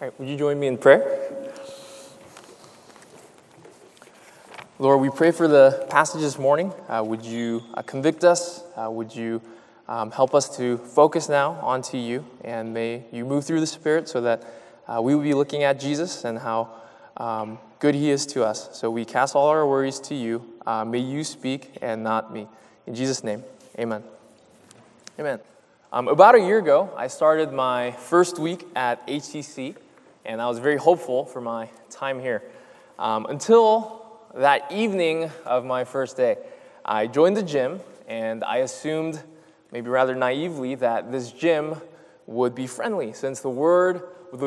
All right, would you join me in prayer? Lord, we pray for the passage this morning. Uh, would you uh, convict us? Uh, would you um, help us to focus now onto you? And may you move through the Spirit so that uh, we will be looking at Jesus and how um, good he is to us. So we cast all our worries to you. Uh, may you speak and not me. In Jesus' name, amen. Amen. Um, about a year ago, I started my first week at HCC, and I was very hopeful for my time here. Um, until that evening of my first day, I joined the gym, and I assumed, maybe rather naively, that this gym would be friendly, since the word,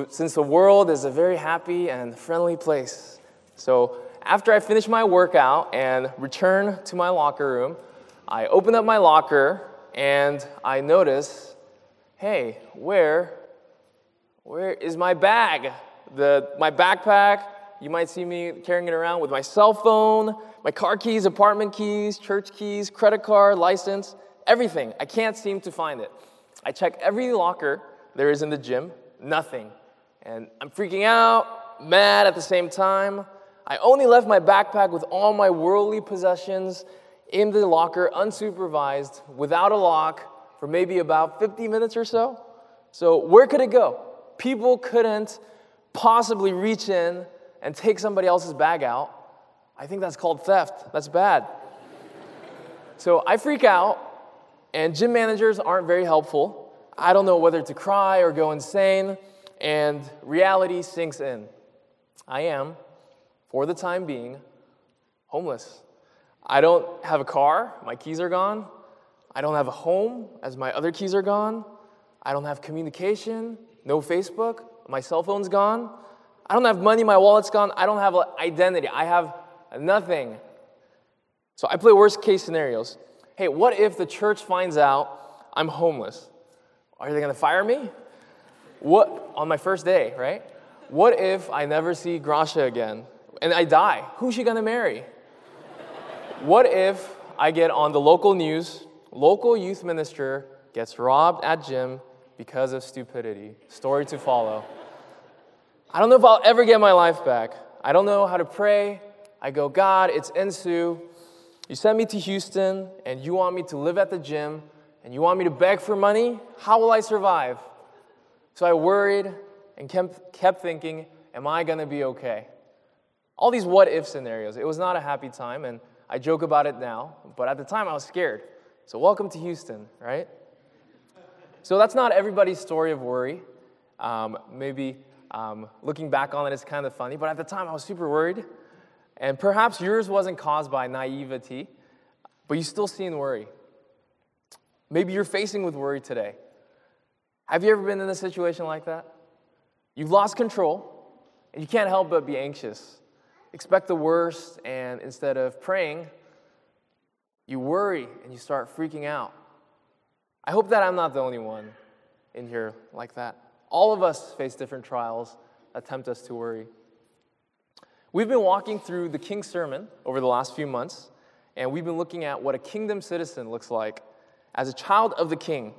since the world is a very happy and friendly place. So after I finished my workout and returned to my locker room, I opened up my locker and I noticed, hey, where, where is my bag? The, my backpack, you might see me carrying it around with my cell phone, my car keys, apartment keys, church keys, credit card, license, everything. I can't seem to find it. I check every locker there is in the gym, nothing. And I'm freaking out, mad at the same time. I only left my backpack with all my worldly possessions in the locker, unsupervised, without a lock, for maybe about 50 minutes or so. So, where could it go? People couldn't possibly reach in and take somebody else's bag out, I think that's called theft. That's bad. so I freak out, and gym managers aren't very helpful. I don't know whether to cry or go insane, and reality sinks in. I am, for the time being, homeless. I don't have a car, my keys are gone. I don't have a home, as my other keys are gone. I don't have communication, no Facebook, my cell phone's gone. I don't have money, my wallet's gone. I don't have an identity. I have nothing. So I play worst case scenarios. Hey, what if the church finds out I'm homeless? Are they going to fire me? What on my first day, right? What if I never see Gracia again and I die? Who's she going to marry? what if I get on the local news, local youth minister gets robbed at gym because of stupidity? Story to follow. I don't know if I'll ever get my life back. I don't know how to pray. I go, God, it's Ensu. You sent me to Houston and you want me to live at the gym and you want me to beg for money? How will I survive? So I worried and kept, kept thinking, am I going to be okay? All these what if scenarios. It was not a happy time, and I joke about it now, but at the time I was scared. So, welcome to Houston, right? So, that's not everybody's story of worry. Um, maybe um, looking back on it, it's kind of funny, but at the time I was super worried. And perhaps yours wasn't caused by naivety, but you still seen worry. Maybe you're facing with worry today. Have you ever been in a situation like that? You've lost control, and you can't help but be anxious. Expect the worst, and instead of praying, you worry and you start freaking out. I hope that I'm not the only one in here like that. All of us face different trials that tempt us to worry. We've been walking through the King's Sermon over the last few months, and we've been looking at what a kingdom citizen looks like as a child of the king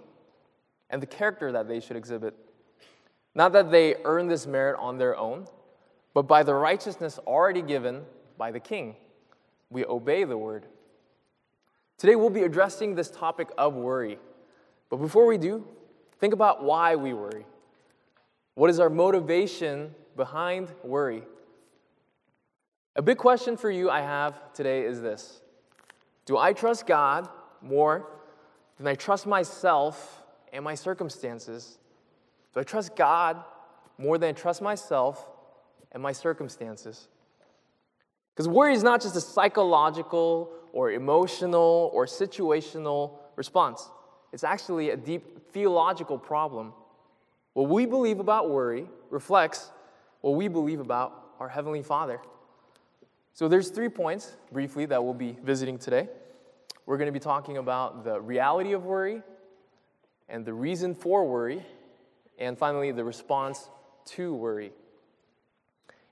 and the character that they should exhibit. Not that they earn this merit on their own, but by the righteousness already given by the king. We obey the word. Today we'll be addressing this topic of worry. But before we do, think about why we worry. What is our motivation behind worry? A big question for you I have today is this Do I trust God more than I trust myself and my circumstances? Do I trust God more than I trust myself and my circumstances? Because worry is not just a psychological or emotional or situational response, it's actually a deep theological problem what we believe about worry reflects what we believe about our Heavenly Father. So there's three points, briefly, that we'll be visiting today. We're going to be talking about the reality of worry, and the reason for worry, and finally, the response to worry.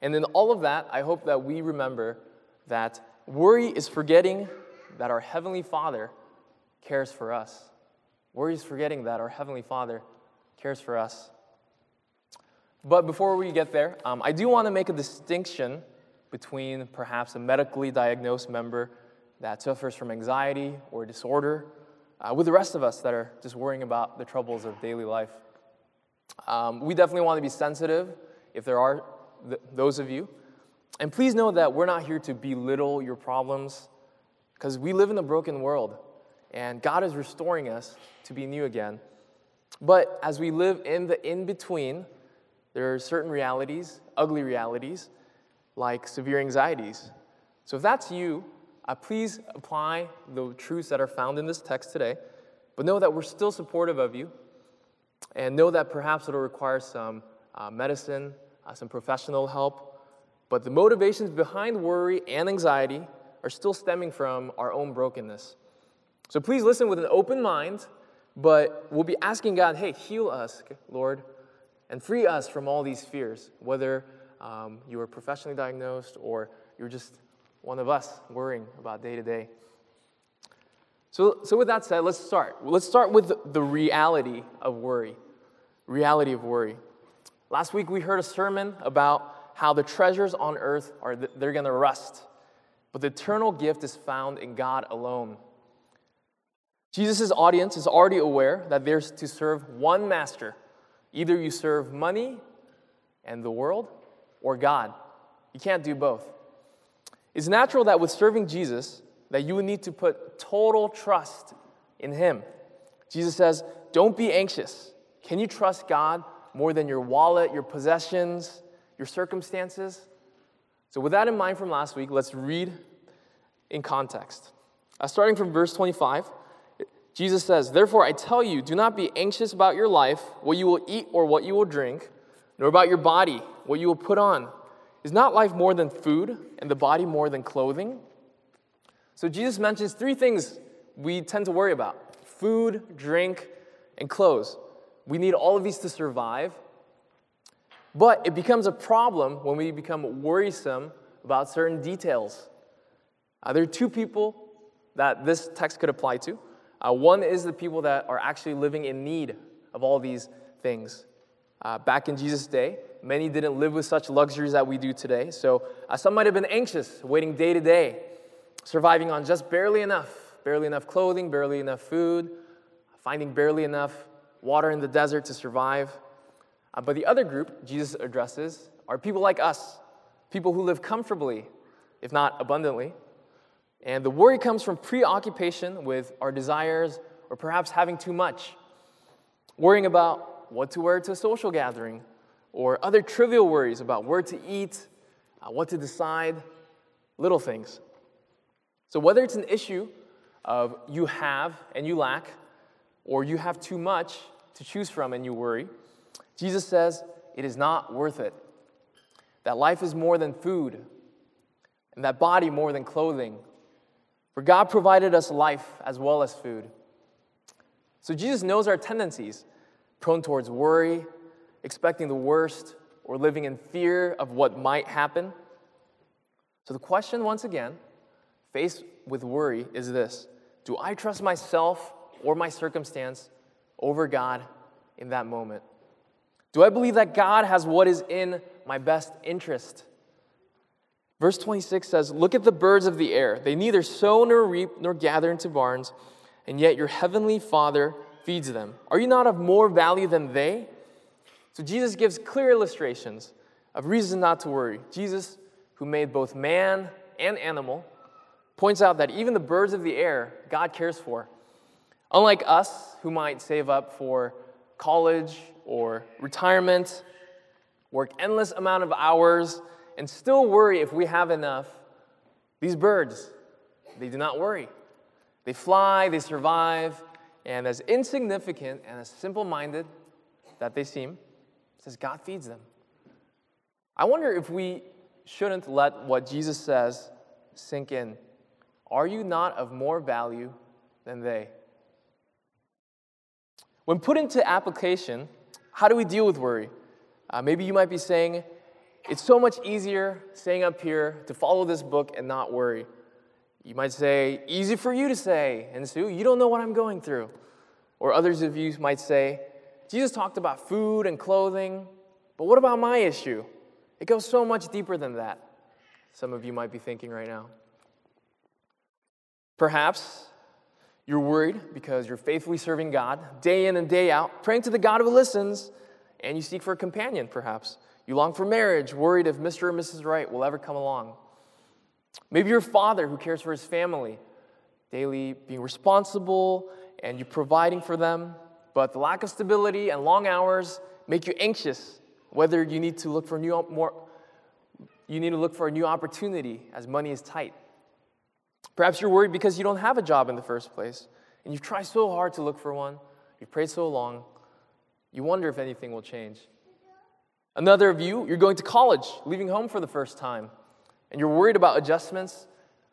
And in all of that, I hope that we remember that worry is forgetting that our Heavenly Father cares for us. Worry is forgetting that our Heavenly Father cares for us. But before we get there, um, I do want to make a distinction between perhaps a medically diagnosed member that suffers from anxiety or disorder uh, with the rest of us that are just worrying about the troubles of daily life. Um, we definitely want to be sensitive if there are th- those of you. And please know that we're not here to belittle your problems because we live in a broken world and God is restoring us to be new again. But as we live in the in between, there are certain realities, ugly realities, like severe anxieties. So if that's you, uh, please apply the truths that are found in this text today, but know that we're still supportive of you, and know that perhaps it'll require some uh, medicine, uh, some professional help, but the motivations behind worry and anxiety are still stemming from our own brokenness. So please listen with an open mind, but we'll be asking God, hey, heal us, Lord, and free us from all these fears, whether um, you are professionally diagnosed or you're just one of us worrying about day to day. So, so with that said, let's start. Let's start with the reality of worry. Reality of worry. Last week we heard a sermon about how the treasures on earth are they're going to rust, but the eternal gift is found in God alone. Jesus' audience is already aware that there's to serve one master. Either you serve money and the world or God. You can't do both. It's natural that with serving Jesus, that you would need to put total trust in Him. Jesus says, Don't be anxious. Can you trust God more than your wallet, your possessions, your circumstances? So, with that in mind from last week, let's read in context. Uh, starting from verse 25, Jesus says, Therefore I tell you, do not be anxious about your life, what you will eat or what you will drink, nor about your body, what you will put on. Is not life more than food, and the body more than clothing? So Jesus mentions three things we tend to worry about food, drink, and clothes. We need all of these to survive. But it becomes a problem when we become worrisome about certain details. Uh, there are two people that this text could apply to. Uh, one is the people that are actually living in need of all these things. Uh, back in Jesus' day, many didn't live with such luxuries that we do today. So uh, some might have been anxious, waiting day to day, surviving on just barely enough, barely enough clothing, barely enough food, finding barely enough water in the desert to survive. Uh, but the other group Jesus addresses are people like us, people who live comfortably, if not abundantly. And the worry comes from preoccupation with our desires or perhaps having too much, worrying about what to wear to a social gathering, or other trivial worries about where to eat, uh, what to decide, little things. So, whether it's an issue of you have and you lack, or you have too much to choose from and you worry, Jesus says it is not worth it. That life is more than food, and that body more than clothing. For God provided us life as well as food. So Jesus knows our tendencies prone towards worry, expecting the worst, or living in fear of what might happen. So, the question, once again, faced with worry, is this Do I trust myself or my circumstance over God in that moment? Do I believe that God has what is in my best interest? Verse 26 says, Look at the birds of the air. They neither sow nor reap nor gather into barns, and yet your heavenly Father feeds them. Are you not of more value than they? So Jesus gives clear illustrations of reasons not to worry. Jesus, who made both man and animal, points out that even the birds of the air, God cares for. Unlike us, who might save up for college or retirement, work endless amount of hours, and still worry if we have enough, these birds, they do not worry. They fly, they survive, and as insignificant and as simple minded that they seem, says God feeds them. I wonder if we shouldn't let what Jesus says sink in. Are you not of more value than they? When put into application, how do we deal with worry? Uh, maybe you might be saying, it's so much easier staying up here to follow this book and not worry. You might say, easy for you to say, Ensu, you don't know what I'm going through. Or others of you might say, Jesus talked about food and clothing. But what about my issue? It goes so much deeper than that, some of you might be thinking right now. Perhaps you're worried because you're faithfully serving God day in and day out, praying to the God who listens, and you seek for a companion, perhaps. You long for marriage, worried if Mr. or Mrs. Right will ever come along. Maybe you're father who cares for his family, daily being responsible and you providing for them, but the lack of stability and long hours make you anxious whether you need to look for new more you need to look for a new opportunity as money is tight. Perhaps you're worried because you don't have a job in the first place, and you've tried so hard to look for one, you've prayed so long, you wonder if anything will change. Another of you, you're going to college, leaving home for the first time, and you're worried about adjustments,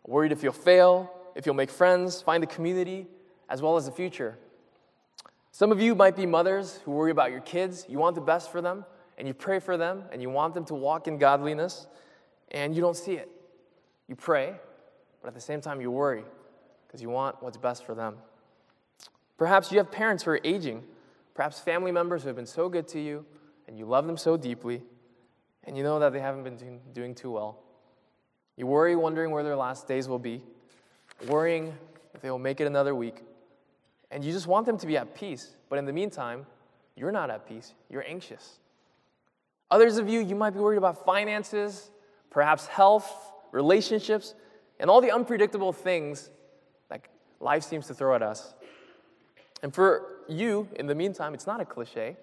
worried if you'll fail, if you'll make friends, find a community, as well as the future. Some of you might be mothers who worry about your kids. You want the best for them, and you pray for them, and you want them to walk in godliness, and you don't see it. You pray, but at the same time, you worry because you want what's best for them. Perhaps you have parents who are aging, perhaps family members who have been so good to you, and you love them so deeply, and you know that they haven't been doing too well. You worry, wondering where their last days will be, worrying if they will make it another week, and you just want them to be at peace. But in the meantime, you're not at peace, you're anxious. Others of you, you might be worried about finances, perhaps health, relationships, and all the unpredictable things that life seems to throw at us. And for you, in the meantime, it's not a cliche.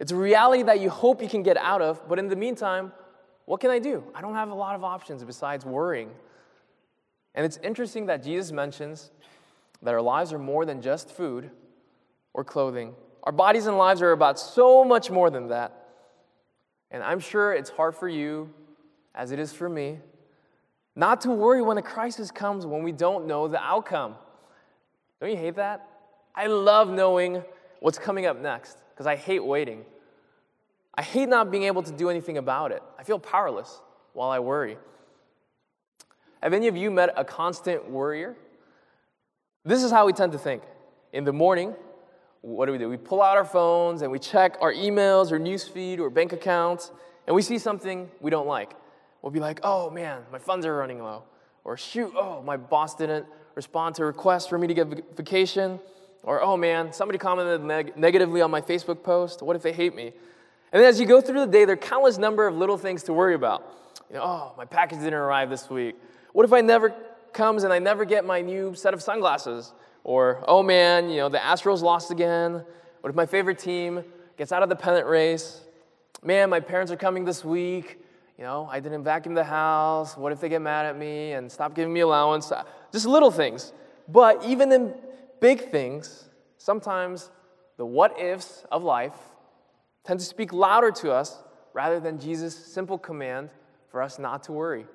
It's a reality that you hope you can get out of, but in the meantime, what can I do? I don't have a lot of options besides worrying. And it's interesting that Jesus mentions that our lives are more than just food or clothing. Our bodies and lives are about so much more than that. And I'm sure it's hard for you, as it is for me, not to worry when a crisis comes when we don't know the outcome. Don't you hate that? I love knowing what's coming up next because I hate waiting. I hate not being able to do anything about it. I feel powerless while I worry. Have any of you met a constant worrier? This is how we tend to think. In the morning, what do we do? We pull out our phones and we check our emails or newsfeed or bank accounts, and we see something we don't like. We'll be like, oh man, my funds are running low. Or shoot, oh, my boss didn't respond to a request for me to get vacation. Or oh man, somebody commented neg- negatively on my Facebook post. What if they hate me? And then as you go through the day, there are countless number of little things to worry about. You know, oh, my package didn't arrive this week. What if I never comes and I never get my new set of sunglasses? Or, oh man, you know, the Astros lost again. What if my favorite team gets out of the pennant race? Man, my parents are coming this week. You know, I didn't vacuum the house. What if they get mad at me and stop giving me allowance? Just little things. But even in big things, sometimes the what ifs of life tend to speak louder to us rather than Jesus' simple command for us not to worry.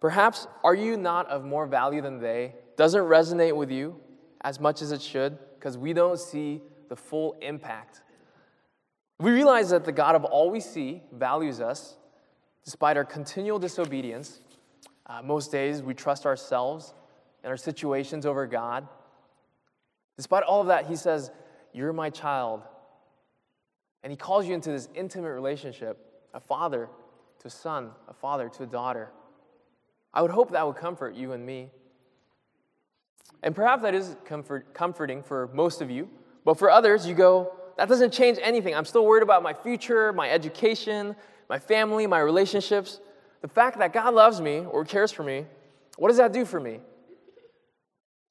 Perhaps are you not of more value than they doesn't resonate with you as much as it should because we don't see the full impact. We realize that the God of all we see values us despite our continual disobedience. Uh, most days we trust ourselves and our situations over God. Despite all of that, He says, You're my child. And He calls you into this intimate relationship a father to a son, a father to a daughter. I would hope that would comfort you and me. And perhaps that is comfort, comforting for most of you, but for others, you go, that doesn't change anything. I'm still worried about my future, my education, my family, my relationships. The fact that God loves me or cares for me, what does that do for me?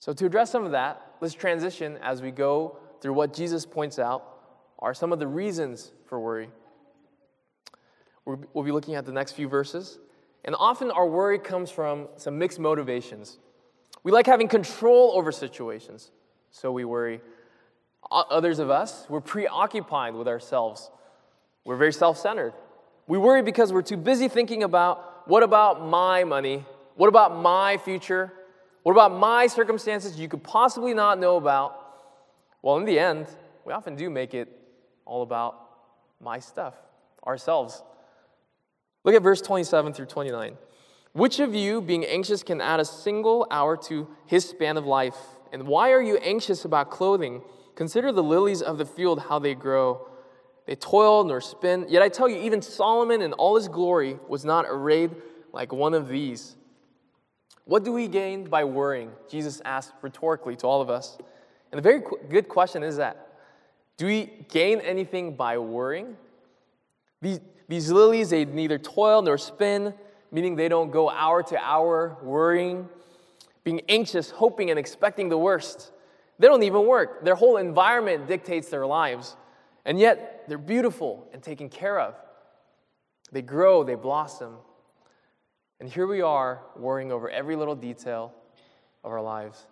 So, to address some of that, let's transition as we go through what Jesus points out are some of the reasons for worry. We'll be looking at the next few verses. And often our worry comes from some mixed motivations. We like having control over situations, so we worry. Others of us, we're preoccupied with ourselves. We're very self centered. We worry because we're too busy thinking about what about my money? What about my future? What about my circumstances you could possibly not know about? Well, in the end, we often do make it all about my stuff, ourselves. Look at verse 27 through 29. Which of you, being anxious, can add a single hour to his span of life? And why are you anxious about clothing? Consider the lilies of the field, how they grow. they toil nor spin. Yet I tell you, even Solomon in all his glory was not arrayed like one of these. What do we gain by worrying? Jesus asked rhetorically to all of us. And a very good question is that do we gain anything by worrying? These, these lilies, they neither toil nor spin, meaning they don't go hour to hour worrying, being anxious, hoping, and expecting the worst. They don't even work. Their whole environment dictates their lives. And yet, they're beautiful and taken care of. They grow, they blossom. And here we are worrying over every little detail of our lives.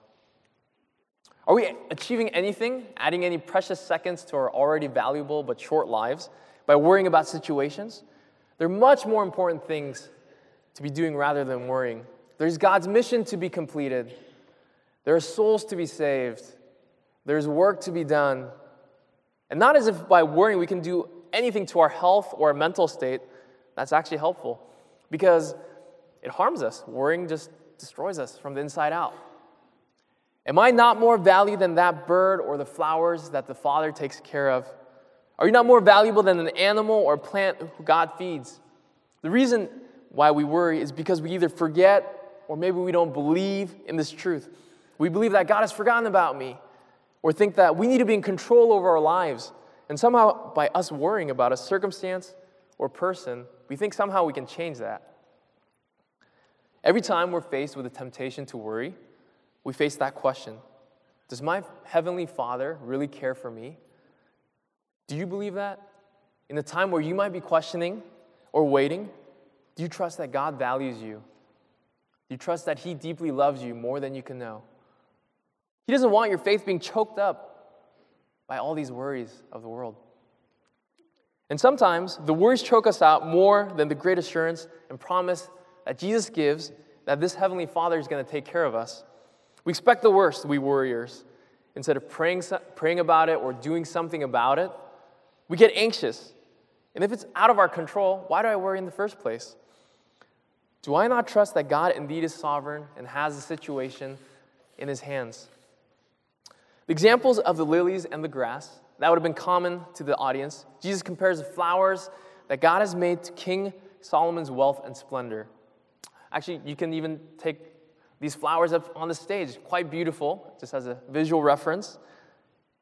Are we achieving anything, adding any precious seconds to our already valuable but short lives by worrying about situations? There are much more important things to be doing rather than worrying. There's God's mission to be completed, there are souls to be saved, there's work to be done. And not as if by worrying we can do anything to our health or our mental state that's actually helpful, because it harms us. Worrying just destroys us from the inside out. Am I not more valuable than that bird or the flowers that the Father takes care of? Are you not more valuable than an animal or plant who God feeds? The reason why we worry is because we either forget or maybe we don't believe in this truth. We believe that God has forgotten about me, or think that we need to be in control over our lives. And somehow, by us worrying about a circumstance or person, we think somehow we can change that. Every time we're faced with a temptation to worry, we face that question Does my Heavenly Father really care for me? Do you believe that? In the time where you might be questioning or waiting, do you trust that God values you? Do you trust that He deeply loves you more than you can know? He doesn't want your faith being choked up by all these worries of the world. And sometimes the worries choke us out more than the great assurance and promise that Jesus gives that this Heavenly Father is going to take care of us. We expect the worst, we warriors. Instead of praying, praying about it or doing something about it, we get anxious. And if it's out of our control, why do I worry in the first place? Do I not trust that God indeed is sovereign and has the situation in his hands? The examples of the lilies and the grass, that would have been common to the audience. Jesus compares the flowers that God has made to King Solomon's wealth and splendor. Actually, you can even take these flowers up on the stage. Quite beautiful, just as a visual reference.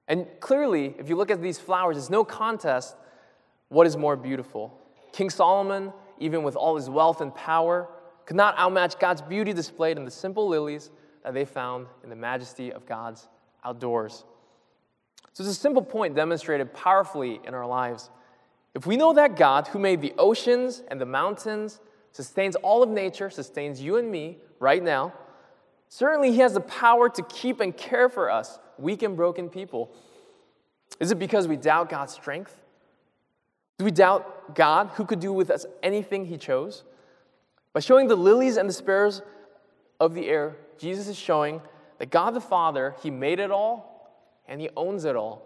And clearly, if you look at these flowers, it's no contest what is more beautiful. King Solomon, even with all his wealth and power, could not outmatch God's beauty displayed in the simple lilies that they found in the majesty of God's outdoors. So, it's a simple point demonstrated powerfully in our lives. If we know that God, who made the oceans and the mountains sustains all of nature, sustains you and me right now. Certainly, He has the power to keep and care for us, weak and broken people. Is it because we doubt God's strength? Do we doubt God, who could do with us anything He chose? By showing the lilies and the sparrows of the air, Jesus is showing that God the Father, He made it all and He owns it all.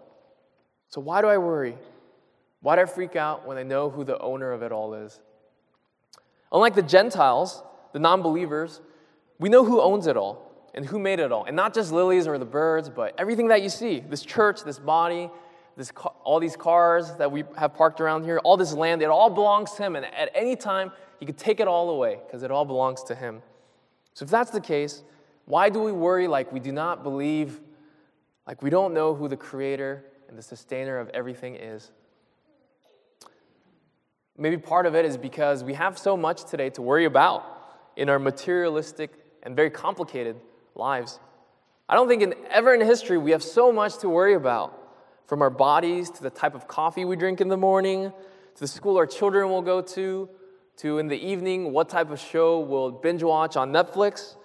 So why do I worry? Why do I freak out when I know who the owner of it all is? Unlike the Gentiles, the non believers, we know who owns it all and who made it all. And not just lilies or the birds, but everything that you see this church, this body, this, all these cars that we have parked around here, all this land, it all belongs to Him. And at any time, He could take it all away because it all belongs to Him. So if that's the case, why do we worry like we do not believe, like we don't know who the Creator and the sustainer of everything is? Maybe part of it is because we have so much today to worry about in our materialistic and very complicated lives. I don't think in, ever in history we have so much to worry about from our bodies to the type of coffee we drink in the morning to the school our children will go to to in the evening what type of show we'll binge watch on Netflix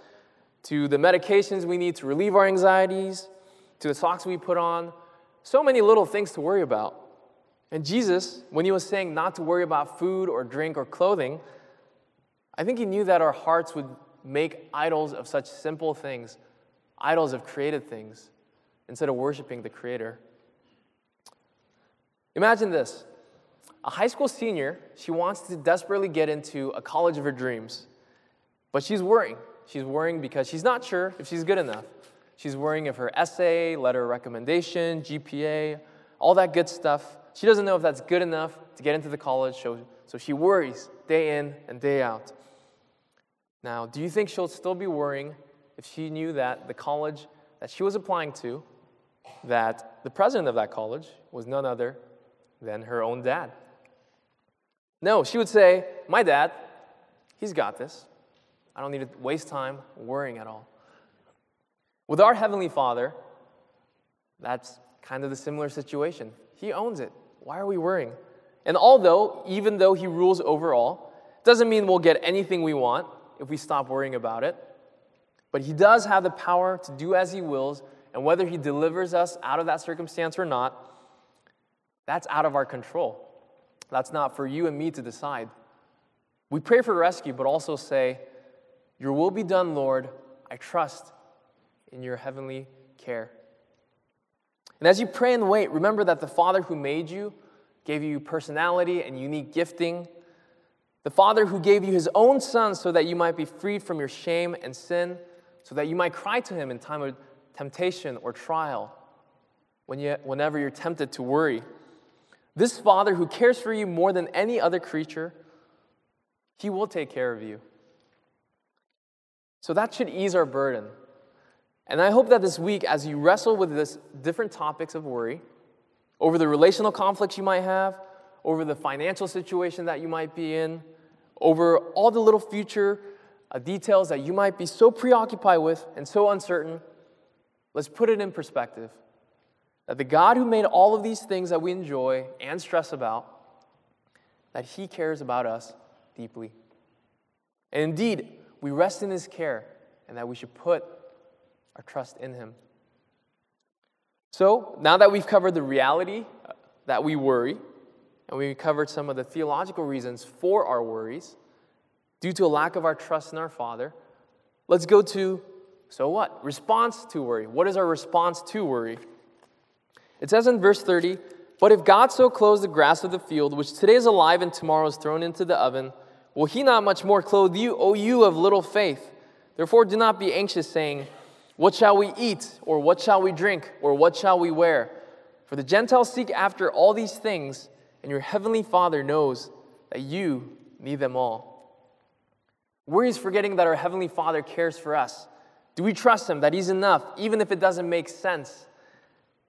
to the medications we need to relieve our anxieties to the socks we put on. So many little things to worry about. And Jesus, when he was saying not to worry about food or drink or clothing, I think he knew that our hearts would make idols of such simple things, idols of created things, instead of worshiping the Creator. Imagine this a high school senior, she wants to desperately get into a college of her dreams, but she's worrying. She's worrying because she's not sure if she's good enough. She's worrying if her essay, letter of recommendation, GPA, all that good stuff she doesn't know if that's good enough to get into the college, so, so she worries day in and day out. Now, do you think she'll still be worrying if she knew that the college that she was applying to, that the president of that college was none other than her own dad? No, she would say, My dad, he's got this. I don't need to waste time worrying at all. With our Heavenly Father, that's kind of the similar situation. He owns it. Why are we worrying? And although, even though He rules over all, doesn't mean we'll get anything we want if we stop worrying about it. But He does have the power to do as He wills, and whether He delivers us out of that circumstance or not, that's out of our control. That's not for you and me to decide. We pray for rescue, but also say, Your will be done, Lord. I trust in your heavenly care. And as you pray and wait, remember that the Father who made you gave you personality and unique gifting. The Father who gave you his own Son so that you might be freed from your shame and sin, so that you might cry to him in time of temptation or trial, when you, whenever you're tempted to worry. This Father who cares for you more than any other creature, he will take care of you. So that should ease our burden. And I hope that this week, as you wrestle with this different topics of worry, over the relational conflicts you might have, over the financial situation that you might be in, over all the little future uh, details that you might be so preoccupied with and so uncertain, let's put it in perspective. That the God who made all of these things that we enjoy and stress about, that He cares about us deeply. And indeed, we rest in His care and that we should put our trust in Him. So, now that we've covered the reality uh, that we worry, and we covered some of the theological reasons for our worries due to a lack of our trust in our Father, let's go to so what? Response to worry. What is our response to worry? It says in verse 30 But if God so clothes the grass of the field, which today is alive and tomorrow is thrown into the oven, will he not much more clothe you, O you of little faith? Therefore, do not be anxious, saying, What shall we eat? Or what shall we drink? Or what shall we wear? For the Gentiles seek after all these things, and your heavenly Father knows that you need them all. Worry is forgetting that our heavenly Father cares for us. Do we trust Him that He's enough, even if it doesn't make sense?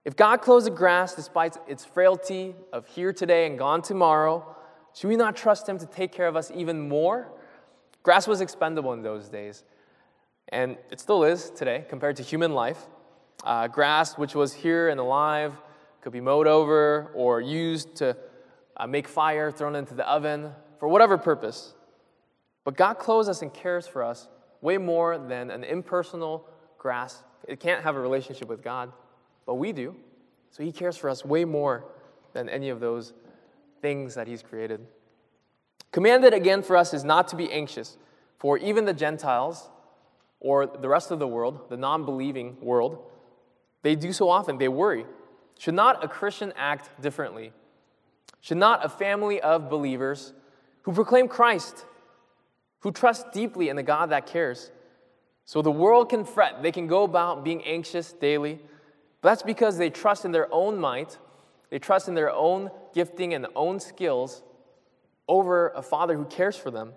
If God clothes the grass despite its frailty of here today and gone tomorrow, should we not trust Him to take care of us even more? Grass was expendable in those days, and it still is today compared to human life. Uh, grass, which was here and alive, could be mowed over or used to uh, make fire, thrown into the oven, for whatever purpose. But God clothes us and cares for us way more than an impersonal grass. It can't have a relationship with God, but we do. So He cares for us way more than any of those things that He's created. Commanded again for us is not to be anxious, for even the Gentiles or the rest of the world, the non believing world, they do so often. They worry. Should not a Christian act differently? Should not a family of believers who proclaim Christ, who trust deeply in the God that cares, so the world can fret, they can go about being anxious daily, but that's because they trust in their own might, they trust in their own gifting and their own skills over a Father who cares for them.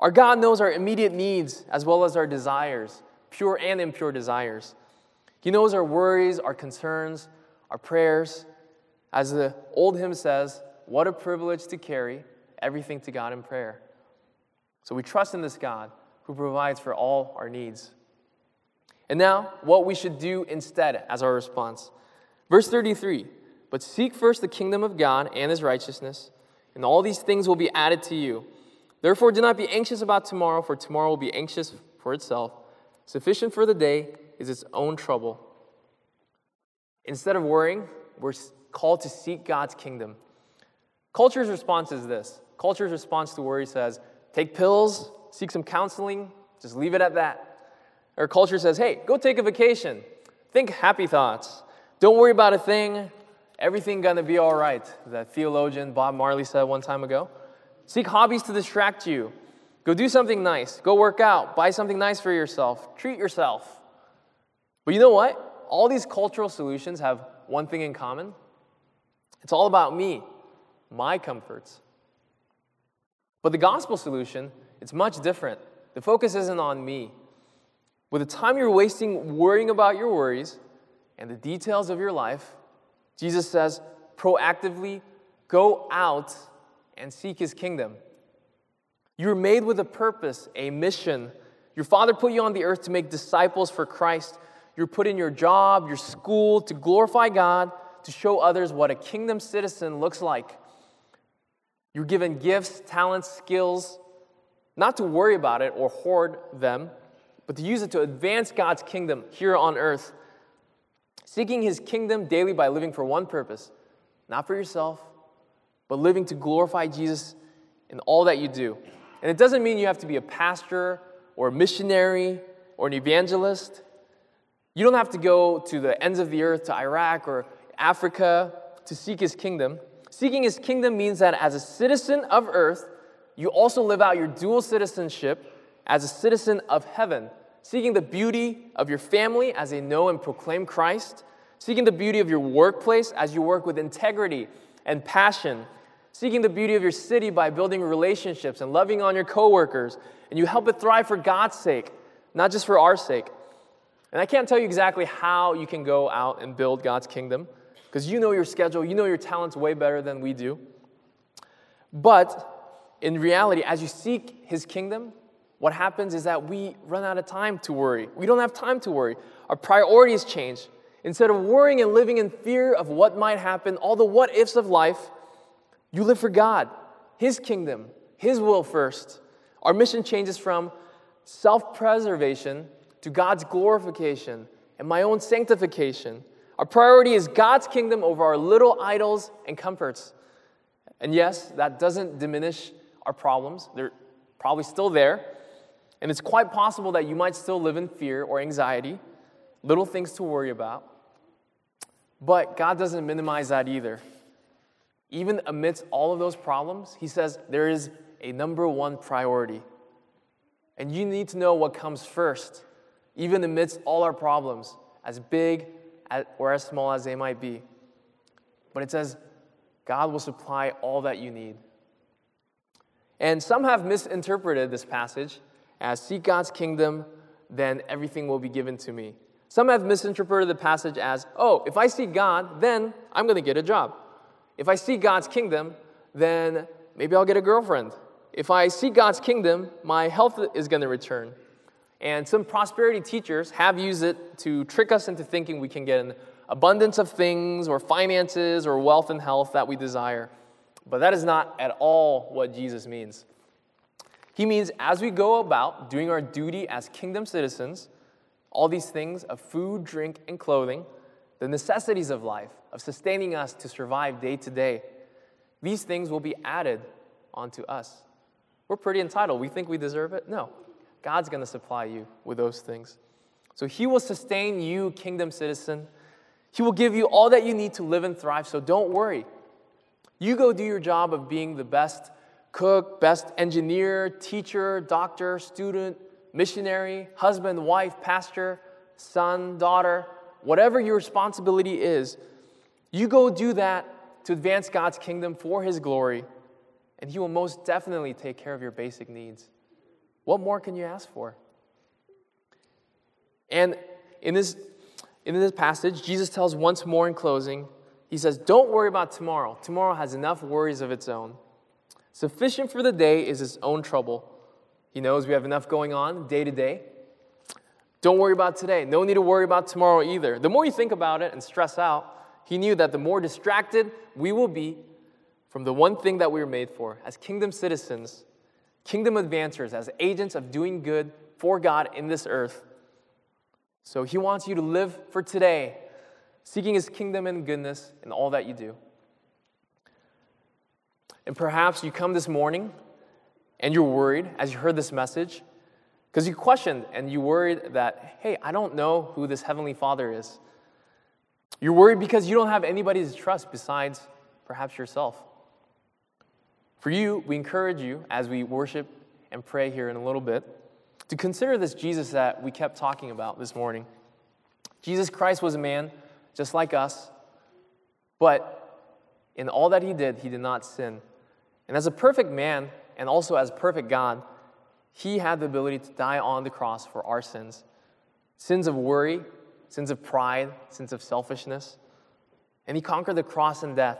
Our God knows our immediate needs as well as our desires, pure and impure desires. He knows our worries, our concerns, our prayers. As the old hymn says, what a privilege to carry everything to God in prayer. So we trust in this God who provides for all our needs. And now, what we should do instead as our response. Verse 33 But seek first the kingdom of God and his righteousness, and all these things will be added to you. Therefore, do not be anxious about tomorrow, for tomorrow will be anxious for itself. Sufficient for the day is its own trouble. Instead of worrying, we're called to seek God's kingdom. Culture's response is this culture's response to worry says, take pills, seek some counseling, just leave it at that. Our culture says, hey, go take a vacation, think happy thoughts, don't worry about a thing, everything gonna be all right. That theologian Bob Marley said one time ago. Seek hobbies to distract you. Go do something nice. Go work out. Buy something nice for yourself. Treat yourself. But you know what? All these cultural solutions have one thing in common It's all about me, my comforts. But the gospel solution, it's much different. The focus isn't on me. With the time you're wasting worrying about your worries and the details of your life, Jesus says, proactively go out and seek his kingdom. You're made with a purpose, a mission. Your Father put you on the earth to make disciples for Christ. You're put in your job, your school to glorify God, to show others what a kingdom citizen looks like. You're given gifts, talents, skills, not to worry about it or hoard them, but to use it to advance God's kingdom here on earth. Seeking his kingdom daily by living for one purpose, not for yourself, but living to glorify Jesus in all that you do. And it doesn't mean you have to be a pastor or a missionary or an evangelist. You don't have to go to the ends of the earth, to Iraq or Africa, to seek his kingdom. Seeking his kingdom means that as a citizen of earth, you also live out your dual citizenship as a citizen of heaven, seeking the beauty of your family as they know and proclaim Christ, seeking the beauty of your workplace as you work with integrity and passion seeking the beauty of your city by building relationships and loving on your coworkers, and you help it thrive for God's sake, not just for our sake. And I can't tell you exactly how you can go out and build God's kingdom, because you know your schedule, you know your talents way better than we do. But in reality, as you seek His kingdom, what happens is that we run out of time to worry. We don't have time to worry. Our priorities change. Instead of worrying and living in fear of what might happen, all the what ifs of life, you live for God, His kingdom, His will first. Our mission changes from self preservation to God's glorification and my own sanctification. Our priority is God's kingdom over our little idols and comforts. And yes, that doesn't diminish our problems, they're probably still there. And it's quite possible that you might still live in fear or anxiety, little things to worry about. But God doesn't minimize that either. Even amidst all of those problems, he says there is a number one priority. And you need to know what comes first, even amidst all our problems, as big or as small as they might be. But it says, God will supply all that you need. And some have misinterpreted this passage as seek God's kingdom, then everything will be given to me. Some have misinterpreted the passage as, oh, if I seek God, then I'm going to get a job. If I seek God's kingdom, then maybe I'll get a girlfriend. If I seek God's kingdom, my health is going to return. And some prosperity teachers have used it to trick us into thinking we can get an abundance of things or finances or wealth and health that we desire. But that is not at all what Jesus means. He means as we go about doing our duty as kingdom citizens, all these things of food, drink, and clothing, the necessities of life, of sustaining us to survive day to day, these things will be added onto us. We're pretty entitled. We think we deserve it. No, God's going to supply you with those things. So He will sustain you, kingdom citizen. He will give you all that you need to live and thrive. So don't worry. You go do your job of being the best cook, best engineer, teacher, doctor, student, missionary, husband, wife, pastor, son, daughter whatever your responsibility is, you go do that to advance God's kingdom for His glory, and He will most definitely take care of your basic needs. What more can you ask for? And in this, in this passage, Jesus tells once more in closing, He says, Don't worry about tomorrow. Tomorrow has enough worries of its own. Sufficient for the day is its own trouble. He knows we have enough going on day to day. Don't worry about today. No need to worry about tomorrow either. The more you think about it and stress out, he knew that the more distracted we will be from the one thing that we were made for as kingdom citizens, kingdom advancers, as agents of doing good for God in this earth. So he wants you to live for today, seeking his kingdom and goodness in all that you do. And perhaps you come this morning and you're worried as you heard this message because you questioned and you worried that, hey, I don't know who this Heavenly Father is. You're worried because you don't have anybody to trust besides perhaps yourself. For you, we encourage you as we worship and pray here in a little bit to consider this Jesus that we kept talking about this morning. Jesus Christ was a man just like us, but In all that he did, he did not sin. And as a perfect man, and also as perfect God, he had the ability to die on the cross for our sins sins of worry, sins of pride, sins of selfishness. And he conquered the cross and death.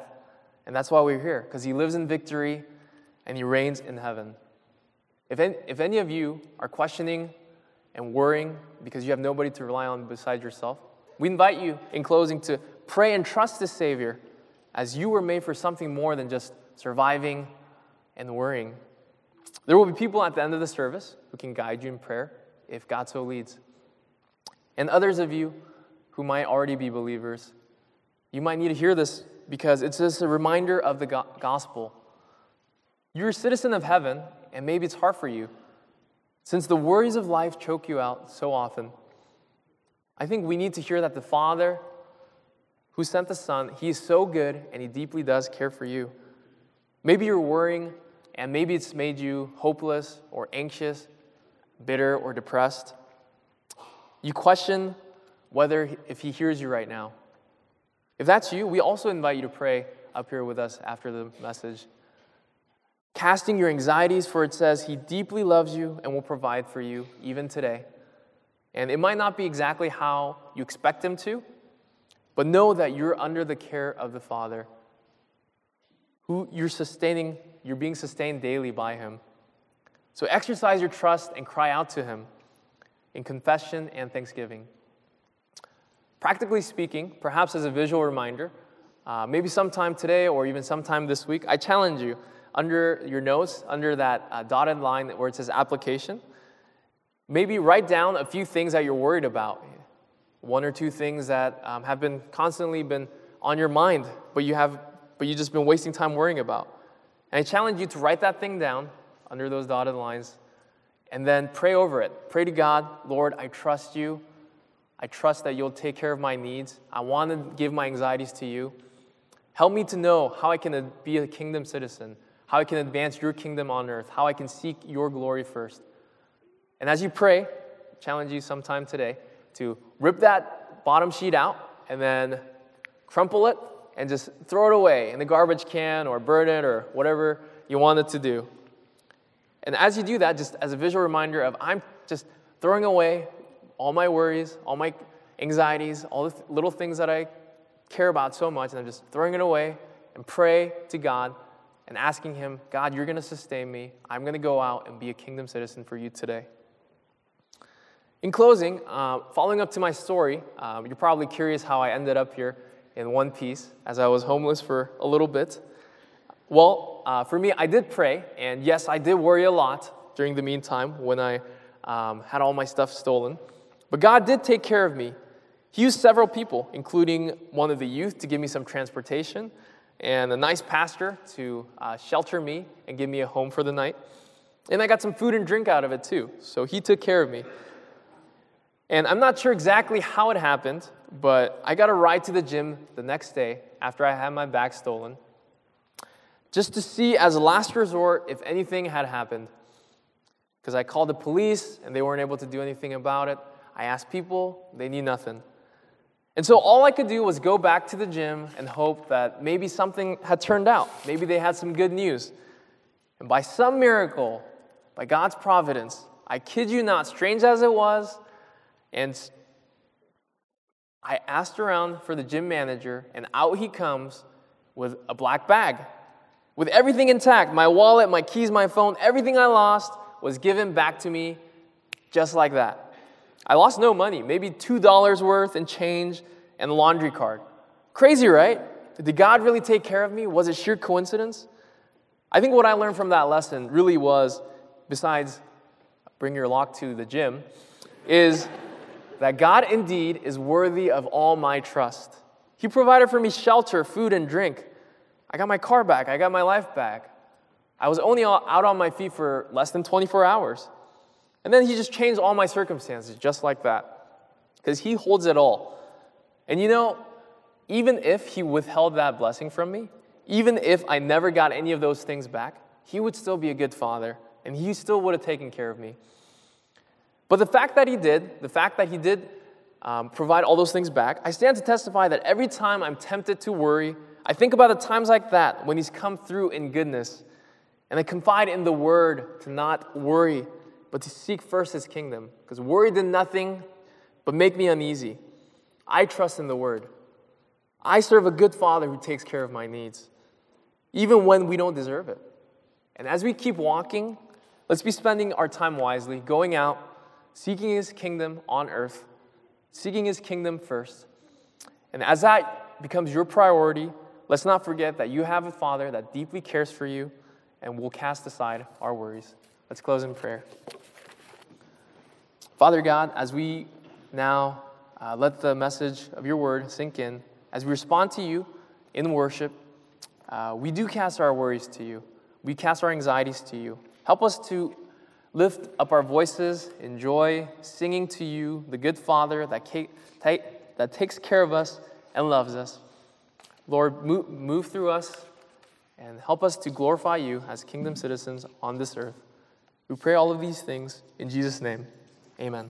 And that's why we're here, because he lives in victory and he reigns in heaven. If any, if any of you are questioning and worrying because you have nobody to rely on besides yourself, we invite you in closing to pray and trust the Savior as you were made for something more than just surviving and worrying. There will be people at the end of the service who can guide you in prayer if God so leads. And others of you who might already be believers, you might need to hear this because it's just a reminder of the gospel. You're a citizen of heaven, and maybe it's hard for you. Since the worries of life choke you out so often, I think we need to hear that the Father who sent the Son, He is so good and He deeply does care for you. Maybe you're worrying, and maybe it's made you hopeless or anxious, bitter or depressed. You question whether if He hears you right now. If that's you, we also invite you to pray up here with us after the message. Casting your anxieties, for it says, He deeply loves you and will provide for you even today. And it might not be exactly how you expect Him to, but know that you're under the care of the Father, who you're sustaining, you're being sustained daily by Him. So exercise your trust and cry out to Him in confession and thanksgiving. Practically speaking, perhaps as a visual reminder, uh, maybe sometime today or even sometime this week, I challenge you under your notes, under that uh, dotted line where it says application, maybe write down a few things that you're worried about. One or two things that um, have been constantly been on your mind, but you have, but you just been wasting time worrying about. And I challenge you to write that thing down under those dotted lines, and then pray over it. Pray to God, Lord, I trust you. I trust that you'll take care of my needs. I want to give my anxieties to you. Help me to know how I can be a kingdom citizen, how I can advance your kingdom on earth, how I can seek your glory first. And as you pray, I challenge you sometime today to rip that bottom sheet out and then crumple it and just throw it away in the garbage can or burn it or whatever you want it to do. And as you do that, just as a visual reminder of I'm just throwing away all my worries, all my anxieties, all the th- little things that I care about so much, and I'm just throwing it away and pray to God and asking Him, God, you're going to sustain me. I'm going to go out and be a kingdom citizen for you today. In closing, uh, following up to my story, um, you're probably curious how I ended up here in one piece as I was homeless for a little bit. Well, uh, for me, I did pray, and yes, I did worry a lot during the meantime when I um, had all my stuff stolen. But God did take care of me. He used several people, including one of the youth, to give me some transportation, and a nice pastor to uh, shelter me and give me a home for the night. And I got some food and drink out of it too. So he took care of me. And I'm not sure exactly how it happened, but I got a ride to the gym the next day after I had my bag stolen, just to see as a last resort if anything had happened. Because I called the police and they weren't able to do anything about it. I asked people, they knew nothing. And so all I could do was go back to the gym and hope that maybe something had turned out. Maybe they had some good news. And by some miracle, by God's providence, I kid you not, strange as it was, and I asked around for the gym manager, and out he comes with a black bag with everything intact my wallet, my keys, my phone, everything I lost was given back to me just like that. I lost no money, maybe $2 worth in change and laundry card. Crazy, right? Did God really take care of me? Was it sheer coincidence? I think what I learned from that lesson really was, besides bring your lock to the gym, is that God indeed is worthy of all my trust. He provided for me shelter, food, and drink. I got my car back, I got my life back. I was only out on my feet for less than 24 hours. And then he just changed all my circumstances just like that. Because he holds it all. And you know, even if he withheld that blessing from me, even if I never got any of those things back, he would still be a good father and he still would have taken care of me. But the fact that he did, the fact that he did um, provide all those things back, I stand to testify that every time I'm tempted to worry I think about the times like that when He's come through in goodness, and I confide in the Word to not worry, but to seek first His kingdom. Because worry did nothing but make me uneasy. I trust in the Word. I serve a good Father who takes care of my needs, even when we don't deserve it. And as we keep walking, let's be spending our time wisely, going out, seeking His kingdom on earth, seeking His kingdom first. And as that becomes your priority, let's not forget that you have a Father that deeply cares for you and will cast aside our worries. Let's close in prayer. Father God, as we now uh, let the message of your word sink in, as we respond to you in worship, uh, we do cast our worries to you. We cast our anxieties to you. Help us to lift up our voices in joy, singing to you, the good Father that, that takes care of us and loves us. Lord, move, move through us and help us to glorify you as kingdom citizens on this earth. We pray all of these things in Jesus' name. Amen.